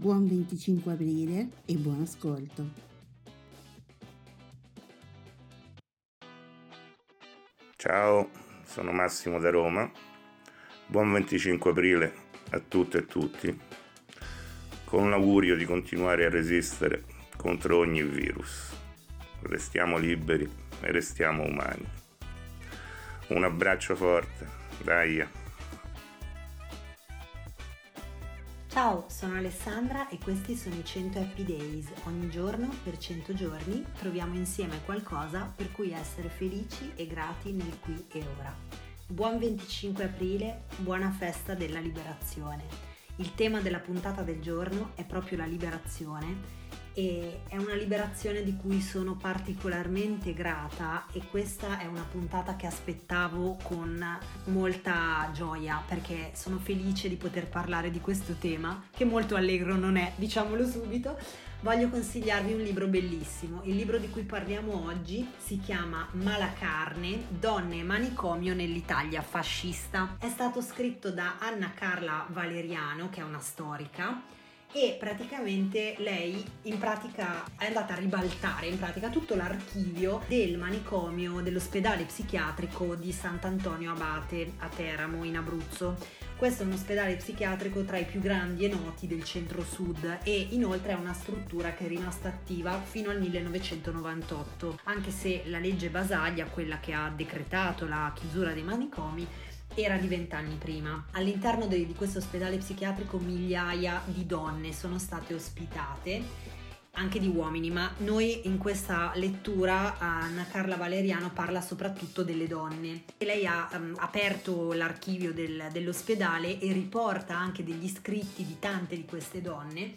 Buon 25 aprile e buon ascolto. Ciao, sono Massimo da Roma. Buon 25 aprile a tutte e tutti, con l'augurio di continuare a resistere contro ogni virus. Restiamo liberi e restiamo umani. Un abbraccio forte, dai. Ciao, sono Alessandra e questi sono i 100 Happy Days. Ogni giorno, per 100 giorni, troviamo insieme qualcosa per cui essere felici e grati nel qui e ora. Buon 25 aprile, buona festa della liberazione. Il tema della puntata del giorno è proprio la liberazione e è una liberazione di cui sono particolarmente grata e questa è una puntata che aspettavo con molta gioia perché sono felice di poter parlare di questo tema che molto allegro non è, diciamolo subito. Voglio consigliarvi un libro bellissimo. Il libro di cui parliamo oggi si chiama Malacarne, donne e manicomio nell'Italia fascista. È stato scritto da Anna Carla Valeriano, che è una storica e praticamente lei in pratica è andata a ribaltare in pratica tutto l'archivio del manicomio dell'ospedale psichiatrico di Sant'Antonio Abate a Teramo in Abruzzo. Questo è un ospedale psichiatrico tra i più grandi e noti del centro-sud e inoltre è una struttura che è rimasta attiva fino al 1998, anche se la legge Basaglia, quella che ha decretato la chiusura dei manicomi, era di vent'anni prima. All'interno di, di questo ospedale psichiatrico migliaia di donne sono state ospitate anche di uomini, ma noi in questa lettura Anna Carla Valeriano parla soprattutto delle donne. E lei ha um, aperto l'archivio del, dell'ospedale e riporta anche degli scritti di tante di queste donne.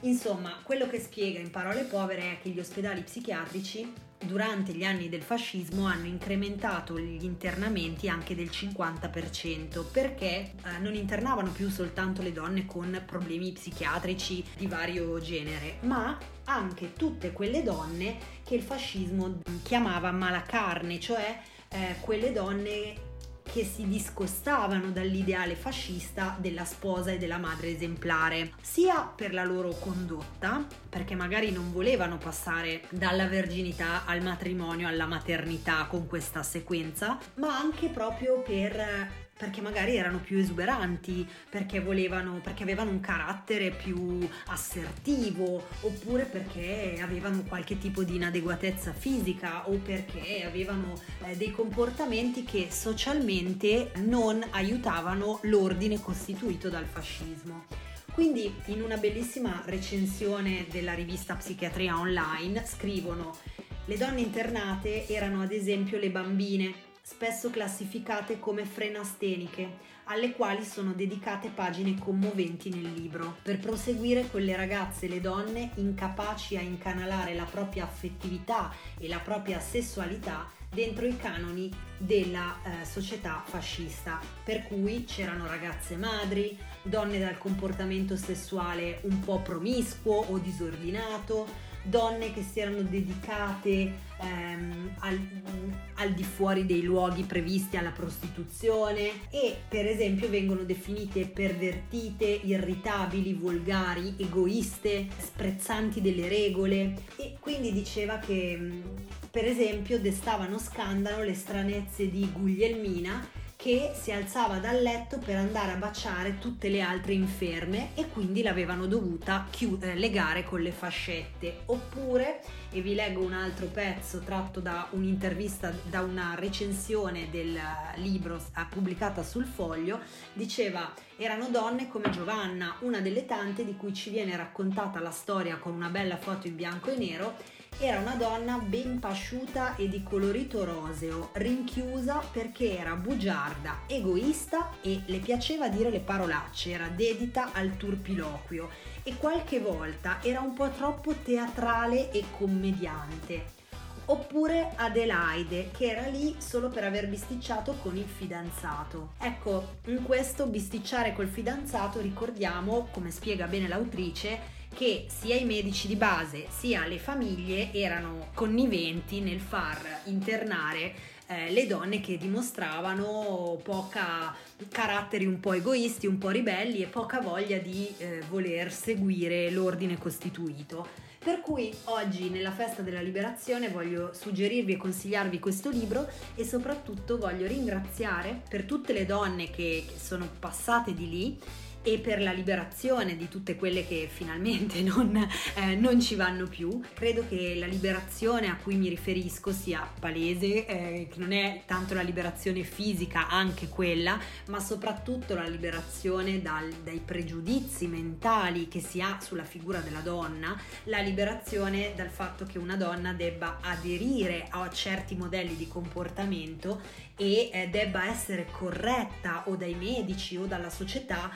Insomma, quello che spiega in parole povere è che gli ospedali psichiatrici durante gli anni del fascismo hanno incrementato gli internamenti anche del 50% perché eh, non internavano più soltanto le donne con problemi psichiatrici di vario genere, ma anche tutte quelle donne che il fascismo chiamava malacarne, cioè eh, quelle donne che si discostavano dall'ideale fascista della sposa e della madre esemplare, sia per la loro condotta, perché magari non volevano passare dalla verginità al matrimonio, alla maternità con questa sequenza, ma anche proprio per perché magari erano più esuberanti, perché volevano, perché avevano un carattere più assertivo, oppure perché avevano qualche tipo di inadeguatezza fisica o perché avevano eh, dei comportamenti che socialmente non aiutavano l'ordine costituito dal fascismo. Quindi in una bellissima recensione della rivista Psichiatria Online scrivono le donne internate erano ad esempio le bambine spesso classificate come frenasteniche, alle quali sono dedicate pagine commoventi nel libro, per proseguire con le ragazze e le donne incapaci a incanalare la propria affettività e la propria sessualità dentro i canoni della eh, società fascista, per cui c'erano ragazze madri, donne dal comportamento sessuale un po' promiscuo o disordinato, donne che si erano dedicate ehm, al, al, di fuori dei luoghi previsti alla prostituzione e per esempio vengono definite pervertite, irritabili, volgari, egoiste, sprezzanti delle regole. E quindi diceva che per esempio destavano scandalo le stranezze di Guglielmina che si alzava dal letto per andare a baciare tutte le altre inferme e quindi l'avevano dovuta chiud- legare con le fascette. Oppure, e vi leggo un altro pezzo tratto da un'intervista, da una recensione del libro pubblicata sul foglio, diceva erano donne come Giovanna, una delle tante di cui ci viene raccontata la storia con una bella foto in bianco e nero era una donna ben pasciuta e di colorito roseo, rinchiusa perché era bugiarda, egoista e le piaceva dire le parolacce, era dedita al turpiloquio e qualche volta era un po' troppo teatrale e commediante. Oppure Adelaide, che era lì solo per aver bisticciato con il fidanzato. Ecco, in questo bisticciare col fidanzato ricordiamo, come spiega bene l'autrice, che sia i medici di base sia le famiglie erano conniventi nel far internare eh, le donne che dimostravano poca caratteri un po' egoisti, un po' ribelli e poca voglia di eh, voler seguire l'ordine costituito. Per cui oggi nella festa della liberazione voglio suggerirvi e consigliarvi questo libro e soprattutto voglio ringraziare per tutte le donne che, che sono passate di lì e per la liberazione di tutte quelle che finalmente non, eh, non ci vanno più. Credo che la liberazione a cui mi riferisco sia palese, eh, che non è tanto la liberazione fisica, anche quella, ma soprattutto la liberazione dal, dai pregiudizi mentali che si ha sulla figura della donna, la liberazione dal fatto che una donna debba aderire a certi modelli di comportamento e eh, debba essere corretta o dai medici o dalla società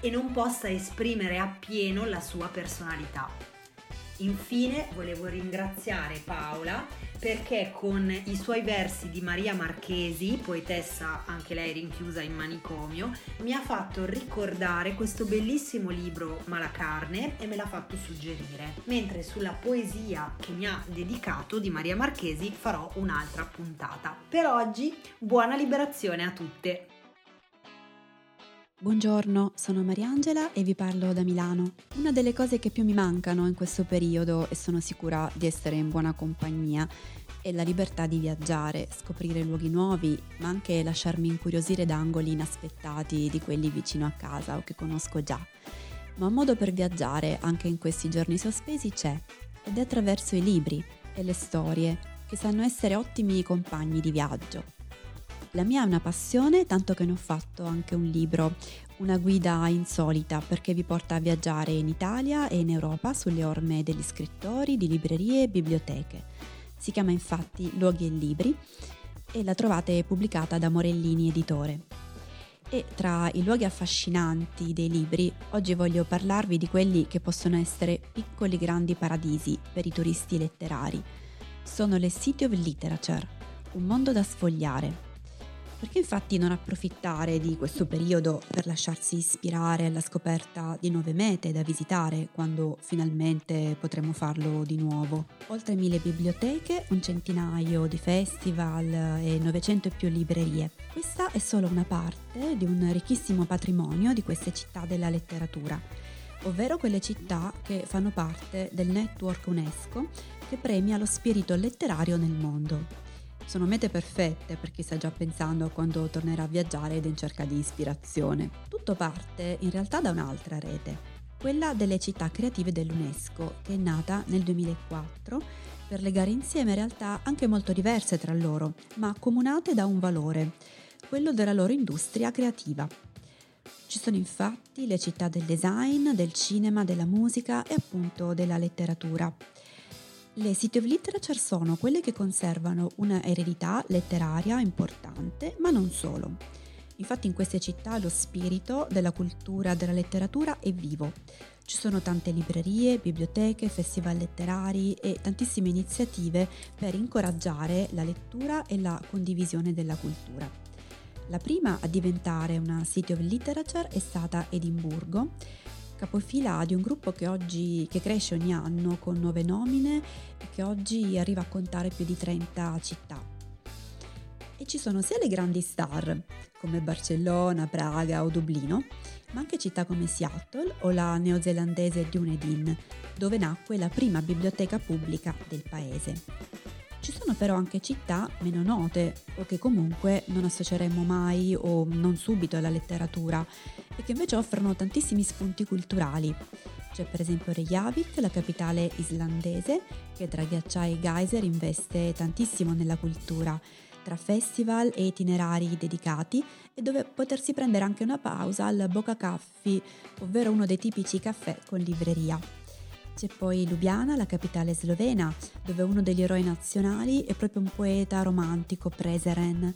e non possa esprimere appieno la sua personalità. Infine volevo ringraziare Paola perché con i suoi versi di Maria Marchesi, poetessa anche lei rinchiusa in manicomio, mi ha fatto ricordare questo bellissimo libro Malacarne e me l'ha fatto suggerire. Mentre sulla poesia che mi ha dedicato di Maria Marchesi farò un'altra puntata. Per oggi buona liberazione a tutte! Buongiorno, sono Mariangela e vi parlo da Milano. Una delle cose che più mi mancano in questo periodo, e sono sicura di essere in buona compagnia, è la libertà di viaggiare, scoprire luoghi nuovi, ma anche lasciarmi incuriosire da angoli inaspettati di quelli vicino a casa o che conosco già. Ma un modo per viaggiare anche in questi giorni sospesi c'è, ed è attraverso i libri e le storie, che sanno essere ottimi compagni di viaggio. La mia è una passione, tanto che ne ho fatto anche un libro, una guida insolita perché vi porta a viaggiare in Italia e in Europa sulle orme degli scrittori, di librerie e biblioteche. Si chiama infatti Luoghi e Libri e la trovate pubblicata da Morellini Editore. E tra i luoghi affascinanti dei libri, oggi voglio parlarvi di quelli che possono essere piccoli grandi paradisi per i turisti letterari. Sono le City of Literature, un mondo da sfogliare, perché infatti non approfittare di questo periodo per lasciarsi ispirare alla scoperta di nuove mete da visitare quando finalmente potremo farlo di nuovo? Oltre mille biblioteche, un centinaio di festival e 900 e più librerie. Questa è solo una parte di un ricchissimo patrimonio di queste città della letteratura, ovvero quelle città che fanno parte del network UNESCO che premia lo spirito letterario nel mondo. Sono mete perfette per chi sta già pensando a quando tornerà a viaggiare ed è in cerca di ispirazione. Tutto parte in realtà da un'altra rete, quella delle città creative dell'UNESCO, che è nata nel 2004 per legare insieme realtà anche molto diverse tra loro, ma accomunate da un valore, quello della loro industria creativa. Ci sono infatti le città del design, del cinema, della musica e appunto della letteratura. Le City of Literature sono quelle che conservano una eredità letteraria importante, ma non solo. Infatti in queste città lo spirito della cultura della letteratura è vivo. Ci sono tante librerie, biblioteche, festival letterari e tantissime iniziative per incoraggiare la lettura e la condivisione della cultura. La prima a diventare una City of Literature è stata Edimburgo, capofila di un gruppo che oggi che cresce ogni anno con nuove nomine e che oggi arriva a contare più di 30 città. E ci sono sia le grandi star come Barcellona, Praga o Dublino, ma anche città come Seattle o la neozelandese Dunedin, dove nacque la prima biblioteca pubblica del paese. Ci sono però anche città meno note o che comunque non associeremmo mai o non subito alla letteratura e che invece offrono tantissimi spunti culturali. C'è per esempio Reykjavik, la capitale islandese, che tra ghiacciai e geyser investe tantissimo nella cultura, tra festival e itinerari dedicati e dove potersi prendere anche una pausa al Boca Caffi, ovvero uno dei tipici caffè con libreria. C'è poi Lubiana, la capitale slovena, dove uno degli eroi nazionali è proprio un poeta romantico, Preseren.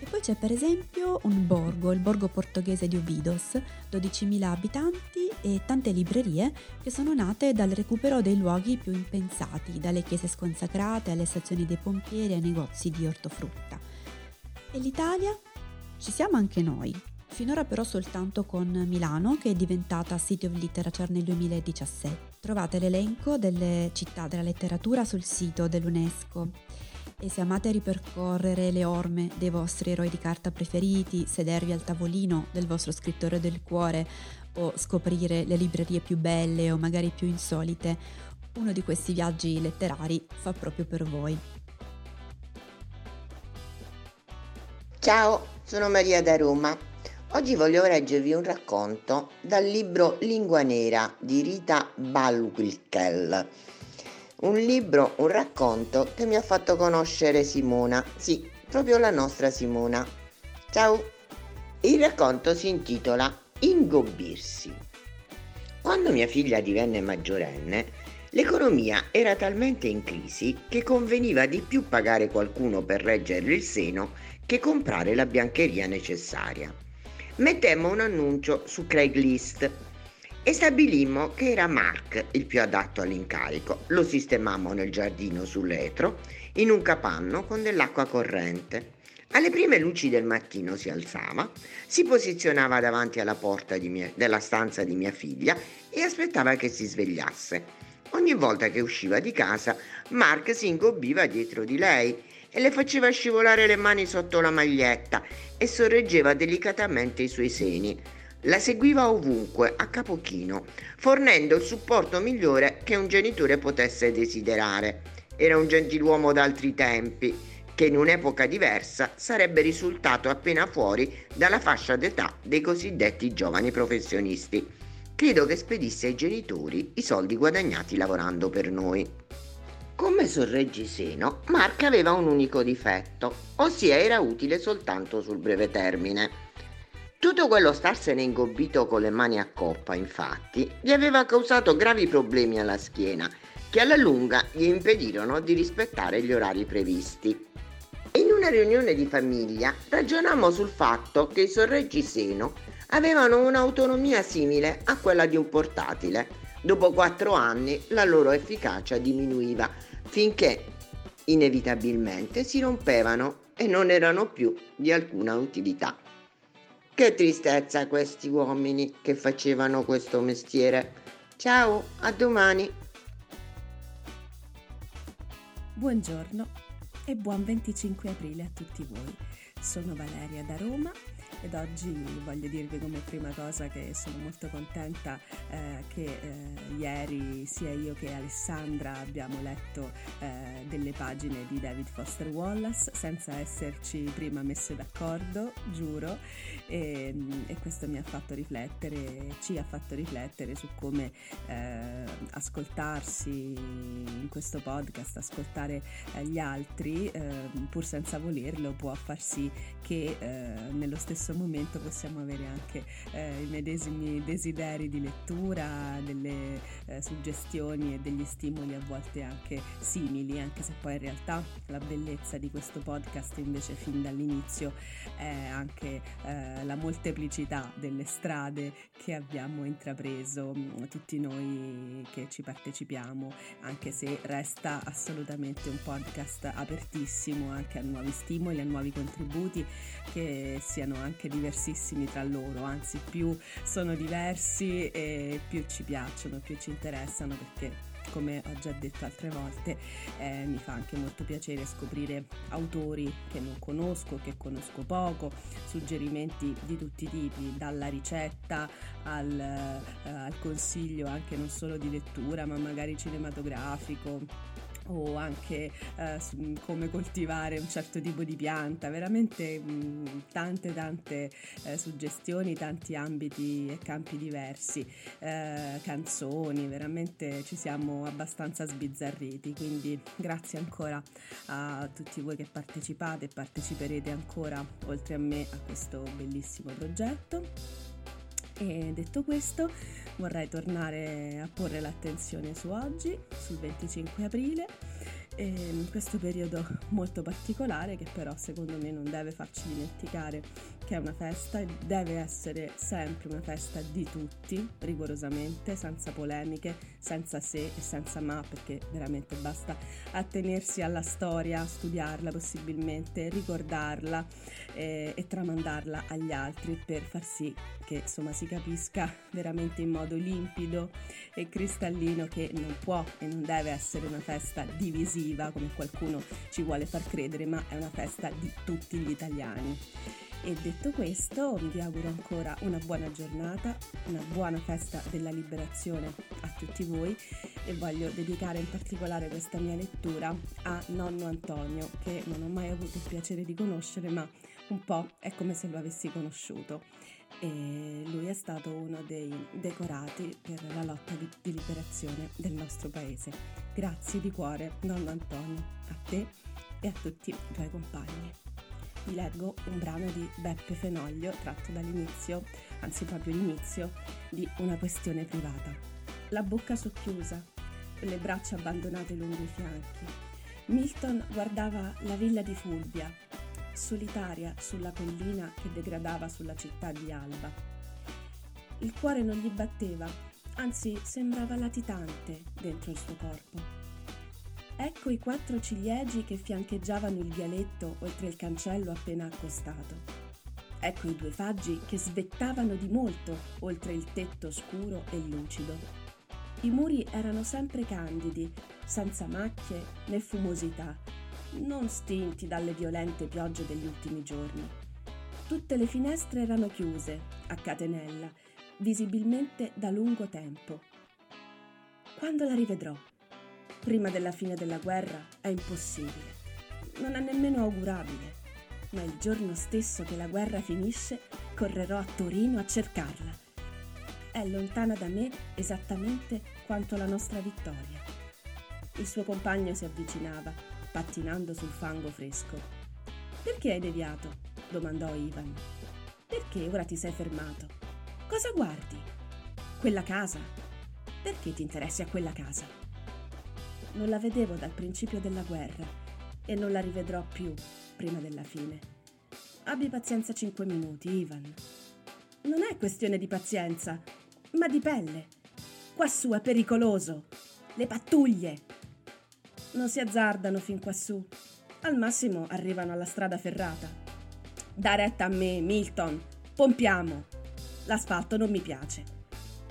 E poi c'è per esempio un borgo, il borgo portoghese di Obidos, 12.000 abitanti e tante librerie che sono nate dal recupero dei luoghi più impensati, dalle chiese sconsacrate alle stazioni dei pompieri ai negozi di ortofrutta. E l'Italia? Ci siamo anche noi, finora però soltanto con Milano che è diventata City of Literature nel 2017. Trovate l'elenco delle città della letteratura sul sito dell'UNESCO e se amate ripercorrere le orme dei vostri eroi di carta preferiti, sedervi al tavolino del vostro scrittore del cuore o scoprire le librerie più belle o magari più insolite, uno di questi viaggi letterari fa proprio per voi. Ciao, sono Maria da Roma Oggi voglio leggervi un racconto dal libro Lingua Nera di Rita Balwilkel. Un libro, un racconto che mi ha fatto conoscere Simona, sì, proprio la nostra Simona. Ciao! Il racconto si intitola Ingobbirsi. Quando mia figlia divenne maggiorenne, l'economia era talmente in crisi che conveniva di più pagare qualcuno per reggerle il seno che comprare la biancheria necessaria mettemmo un annuncio su Craigslist e stabilimmo che era Mark il più adatto all'incarico. Lo sistemammo nel giardino sull'etro in un capanno con dell'acqua corrente. Alle prime luci del mattino si alzava, si posizionava davanti alla porta mia, della stanza di mia figlia e aspettava che si svegliasse. Ogni volta che usciva di casa, Mark si ingobbiva dietro di lei e le faceva scivolare le mani sotto la maglietta e sorreggeva delicatamente i suoi seni. La seguiva ovunque, a capo chino, fornendo il supporto migliore che un genitore potesse desiderare. Era un gentiluomo d'altri tempi, che in un'epoca diversa sarebbe risultato appena fuori dalla fascia d'età dei cosiddetti giovani professionisti. Credo che spedisse ai genitori i soldi guadagnati lavorando per noi. Come sorreggiseno, Mark aveva un unico difetto, ossia era utile soltanto sul breve termine. Tutto quello starsene ingobbito con le mani a coppa, infatti, gli aveva causato gravi problemi alla schiena, che alla lunga gli impedirono di rispettare gli orari previsti. In una riunione di famiglia ragionammo sul fatto che i sorreggiseno avevano un'autonomia simile a quella di un portatile. Dopo quattro anni la loro efficacia diminuiva finché inevitabilmente si rompevano e non erano più di alcuna utilità. Che tristezza questi uomini che facevano questo mestiere. Ciao, a domani. Buongiorno e buon 25 aprile a tutti voi. Sono Valeria da Roma ed oggi voglio dirvi come prima cosa che sono molto contenta eh, che eh, ieri sia io che Alessandra abbiamo letto eh, delle pagine di David Foster Wallace senza esserci prima messe d'accordo, giuro, e, e questo mi ha fatto riflettere, ci ha fatto riflettere su come eh, ascoltarsi in questo podcast, ascoltare eh, gli altri, ehm, pur senza volerlo, può far sì che eh, nello stesso stesso momento possiamo avere anche eh, i medesimi desideri di lettura, delle eh, suggestioni e degli stimoli a volte anche simili, anche se poi in realtà la bellezza di questo podcast invece fin dall'inizio è anche eh, la molteplicità delle strade che abbiamo intrapreso mm, tutti noi che ci partecipiamo, anche se resta assolutamente un podcast apertissimo anche a nuovi stimoli, a nuovi contributi che siano anche anche diversissimi tra loro, anzi più sono diversi e più ci piacciono, più ci interessano perché come ho già detto altre volte, eh, mi fa anche molto piacere scoprire autori che non conosco, che conosco poco, suggerimenti di tutti i tipi, dalla ricetta al, eh, al consiglio anche non solo di lettura, ma magari cinematografico o anche eh, come coltivare un certo tipo di pianta, veramente mh, tante tante eh, suggestioni, tanti ambiti e campi diversi, eh, canzoni, veramente ci siamo abbastanza sbizzarriti, quindi grazie ancora a tutti voi che partecipate e parteciperete ancora oltre a me a questo bellissimo progetto. E detto questo, vorrei tornare a porre l'attenzione su oggi, sul 25 aprile, questo periodo molto particolare che però secondo me non deve farci dimenticare che è una festa e deve essere sempre una festa di tutti, rigorosamente, senza polemiche, senza se e senza ma, perché veramente basta attenersi alla storia, studiarla possibilmente, ricordarla eh, e tramandarla agli altri per far sì che insomma si capisca veramente in modo limpido e cristallino che non può e non deve essere una festa divisiva come qualcuno ci vuole far credere, ma è una festa di tutti gli italiani. E detto questo, vi auguro ancora una buona giornata, una buona festa della liberazione a tutti voi e voglio dedicare in particolare questa mia lettura a nonno Antonio, che non ho mai avuto il piacere di conoscere, ma un po' è come se lo avessi conosciuto. E lui è stato uno dei decorati per la lotta di, di liberazione del nostro paese. Grazie di cuore, nonno Antonio, a te e a tutti i tuoi compagni vi leggo un brano di Beppe Fenoglio tratto dall'inizio, anzi proprio l'inizio, di Una questione privata. La bocca socchiusa, le braccia abbandonate lungo i fianchi. Milton guardava la villa di Fulvia, solitaria sulla collina che degradava sulla città di Alba. Il cuore non gli batteva, anzi sembrava latitante dentro il suo corpo. Ecco i quattro ciliegi che fiancheggiavano il vialetto oltre il cancello appena accostato. Ecco i due faggi che svettavano di molto oltre il tetto scuro e lucido. I muri erano sempre candidi, senza macchie né fumosità, non stinti dalle violente piogge degli ultimi giorni. Tutte le finestre erano chiuse, a catenella, visibilmente da lungo tempo. Quando la rivedrò? Prima della fine della guerra è impossibile. Non è nemmeno augurabile. Ma il giorno stesso che la guerra finisce, correrò a Torino a cercarla. È lontana da me esattamente quanto la nostra vittoria. Il suo compagno si avvicinava, pattinando sul fango fresco. Perché hai deviato? domandò Ivan. Perché ora ti sei fermato? Cosa guardi? Quella casa? Perché ti interessi a quella casa? Non la vedevo dal principio della guerra e non la rivedrò più prima della fine. Abbi pazienza cinque minuti, Ivan. Non è questione di pazienza, ma di pelle. Quassù è pericoloso. Le pattuglie. Non si azzardano fin quassù. Al massimo arrivano alla strada ferrata. Da retta a me, Milton. Pompiamo. L'asfalto non mi piace.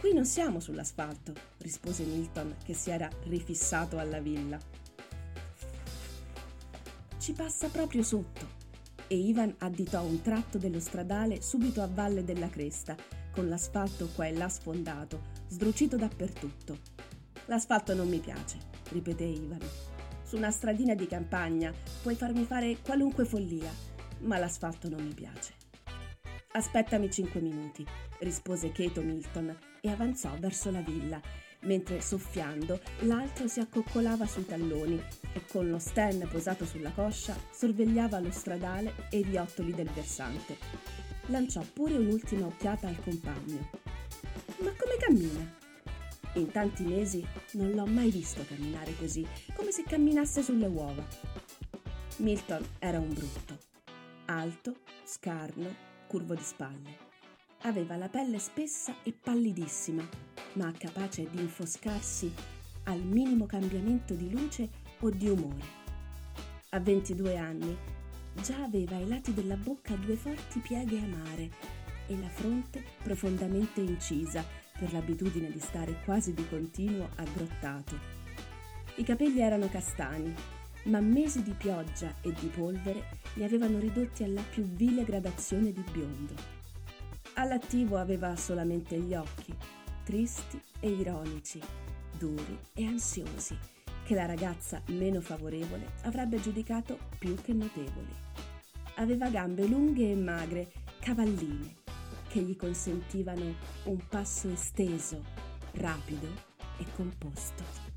Qui non siamo sull'asfalto, rispose Milton, che si era rifissato alla villa. Ci passa proprio sotto. E Ivan additò un tratto dello stradale subito a valle della cresta, con l'asfalto qua e là sfondato, sdrucito dappertutto. L'asfalto non mi piace, ripeté Ivan. Su una stradina di campagna puoi farmi fare qualunque follia, ma l'asfalto non mi piace. Aspettami cinque minuti, rispose Keto Milton e avanzò verso la villa, mentre soffiando l'altro si accoccolava sui talloni e con lo sten posato sulla coscia sorvegliava lo stradale e i viottoli del versante. Lanciò pure un'ultima occhiata al compagno. Ma come cammina? In tanti mesi non l'ho mai visto camminare così, come se camminasse sulle uova. Milton era un brutto, alto, scarno, curvo di spalle. Aveva la pelle spessa e pallidissima, ma capace di infoscarsi al minimo cambiamento di luce o di umore. A 22 anni già aveva ai lati della bocca due forti pieghe amare e la fronte profondamente incisa per l'abitudine di stare quasi di continuo aggrottato. I capelli erano castani, ma mesi di pioggia e di polvere li avevano ridotti alla più vile gradazione di biondo. All'attivo aveva solamente gli occhi, tristi e ironici, duri e ansiosi, che la ragazza meno favorevole avrebbe giudicato più che notevoli. Aveva gambe lunghe e magre, cavalline, che gli consentivano un passo esteso, rapido e composto.